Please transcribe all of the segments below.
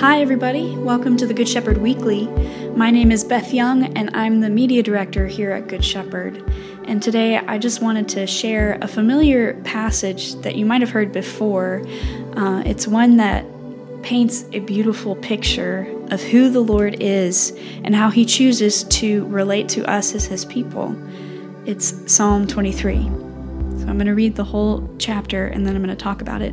Hi, everybody. Welcome to the Good Shepherd Weekly. My name is Beth Young, and I'm the media director here at Good Shepherd. And today I just wanted to share a familiar passage that you might have heard before. Uh, it's one that paints a beautiful picture of who the Lord is and how he chooses to relate to us as his people. It's Psalm 23. So I'm going to read the whole chapter and then I'm going to talk about it.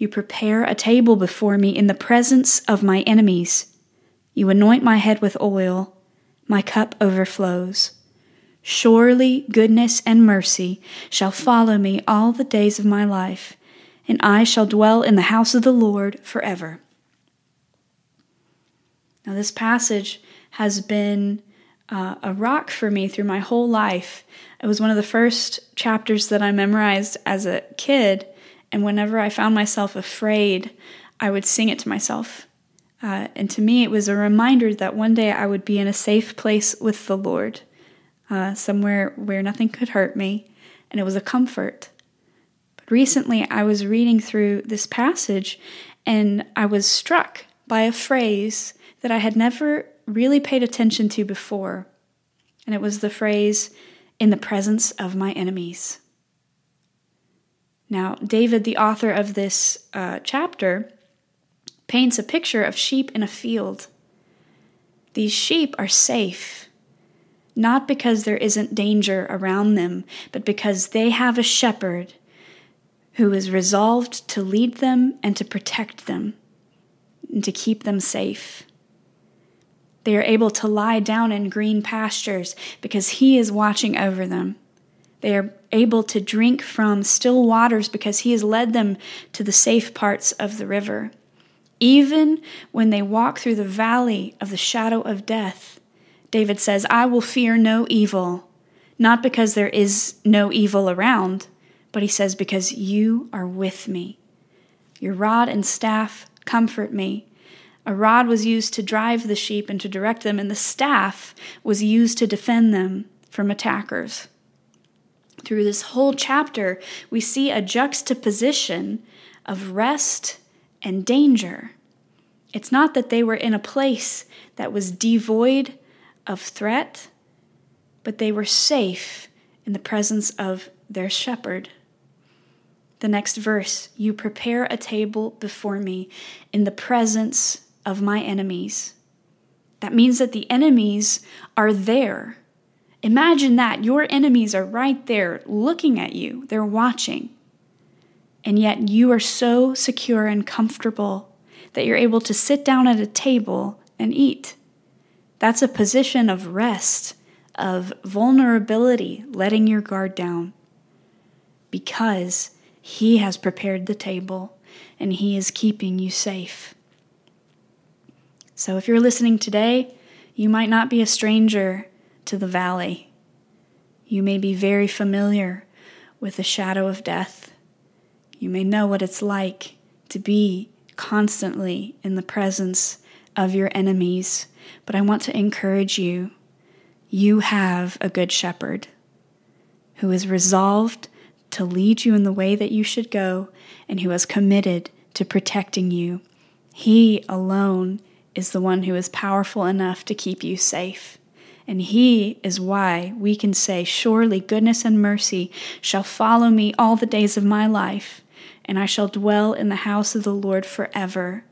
You prepare a table before me in the presence of my enemies. You anoint my head with oil, my cup overflows. Surely goodness and mercy shall follow me all the days of my life, and I shall dwell in the house of the Lord forever. Now, this passage has been uh, a rock for me through my whole life. It was one of the first chapters that I memorized as a kid, and whenever I found myself afraid, I would sing it to myself. Uh, and to me, it was a reminder that one day I would be in a safe place with the Lord, uh, somewhere where nothing could hurt me, and it was a comfort. But recently, I was reading through this passage, and I was struck by a phrase that I had never really paid attention to before. And it was the phrase, in the presence of my enemies. Now, David, the author of this uh, chapter, paints a picture of sheep in a field. These sheep are safe, not because there isn't danger around them, but because they have a shepherd who is resolved to lead them and to protect them and to keep them safe. They are able to lie down in green pastures because He is watching over them. They are able to drink from still waters because He has led them to the safe parts of the river. Even when they walk through the valley of the shadow of death, David says, I will fear no evil, not because there is no evil around, but he says, because you are with me. Your rod and staff comfort me. A rod was used to drive the sheep and to direct them, and the staff was used to defend them from attackers. Through this whole chapter, we see a juxtaposition of rest and danger. It's not that they were in a place that was devoid of threat, but they were safe in the presence of their shepherd. The next verse You prepare a table before me in the presence of my enemies. That means that the enemies are there. Imagine that. Your enemies are right there looking at you, they're watching. And yet you are so secure and comfortable that you're able to sit down at a table and eat. That's a position of rest, of vulnerability, letting your guard down. Because He has prepared the table and He is keeping you safe. So if you're listening today, you might not be a stranger to the valley. You may be very familiar with the shadow of death. You may know what it's like to be constantly in the presence of your enemies. But I want to encourage you you have a good shepherd who is resolved to lead you in the way that you should go and who is committed to protecting you. He alone is the one who is powerful enough to keep you safe. And he is why we can say, Surely goodness and mercy shall follow me all the days of my life, and I shall dwell in the house of the Lord forever.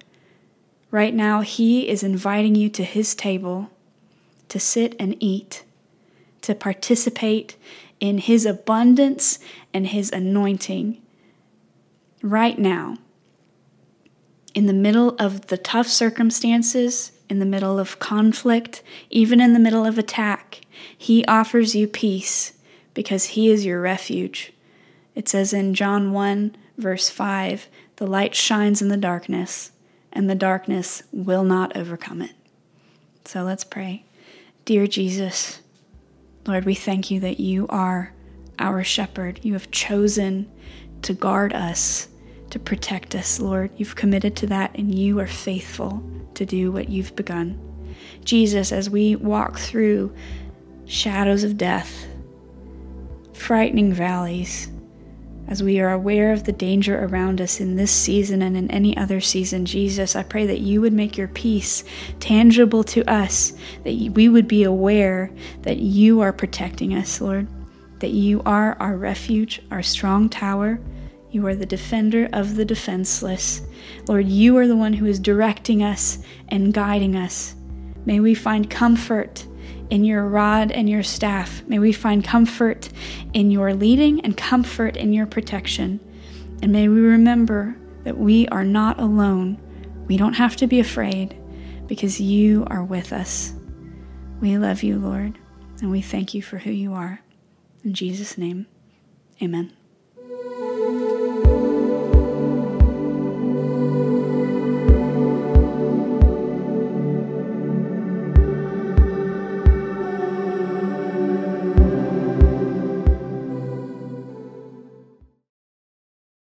Right now, he is inviting you to his table to sit and eat, to participate in his abundance and his anointing. Right now, in the middle of the tough circumstances, in the middle of conflict, even in the middle of attack, He offers you peace because He is your refuge. It says in John 1, verse 5, the light shines in the darkness, and the darkness will not overcome it. So let's pray. Dear Jesus, Lord, we thank you that you are our shepherd. You have chosen to guard us, to protect us, Lord. You've committed to that, and you are faithful to do what you've begun. Jesus, as we walk through shadows of death, frightening valleys, as we are aware of the danger around us in this season and in any other season, Jesus, I pray that you would make your peace tangible to us, that we would be aware that you are protecting us, Lord, that you are our refuge, our strong tower. You are the defender of the defenseless. Lord, you are the one who is directing us and guiding us. May we find comfort in your rod and your staff. May we find comfort in your leading and comfort in your protection. And may we remember that we are not alone. We don't have to be afraid because you are with us. We love you, Lord, and we thank you for who you are. In Jesus' name, amen.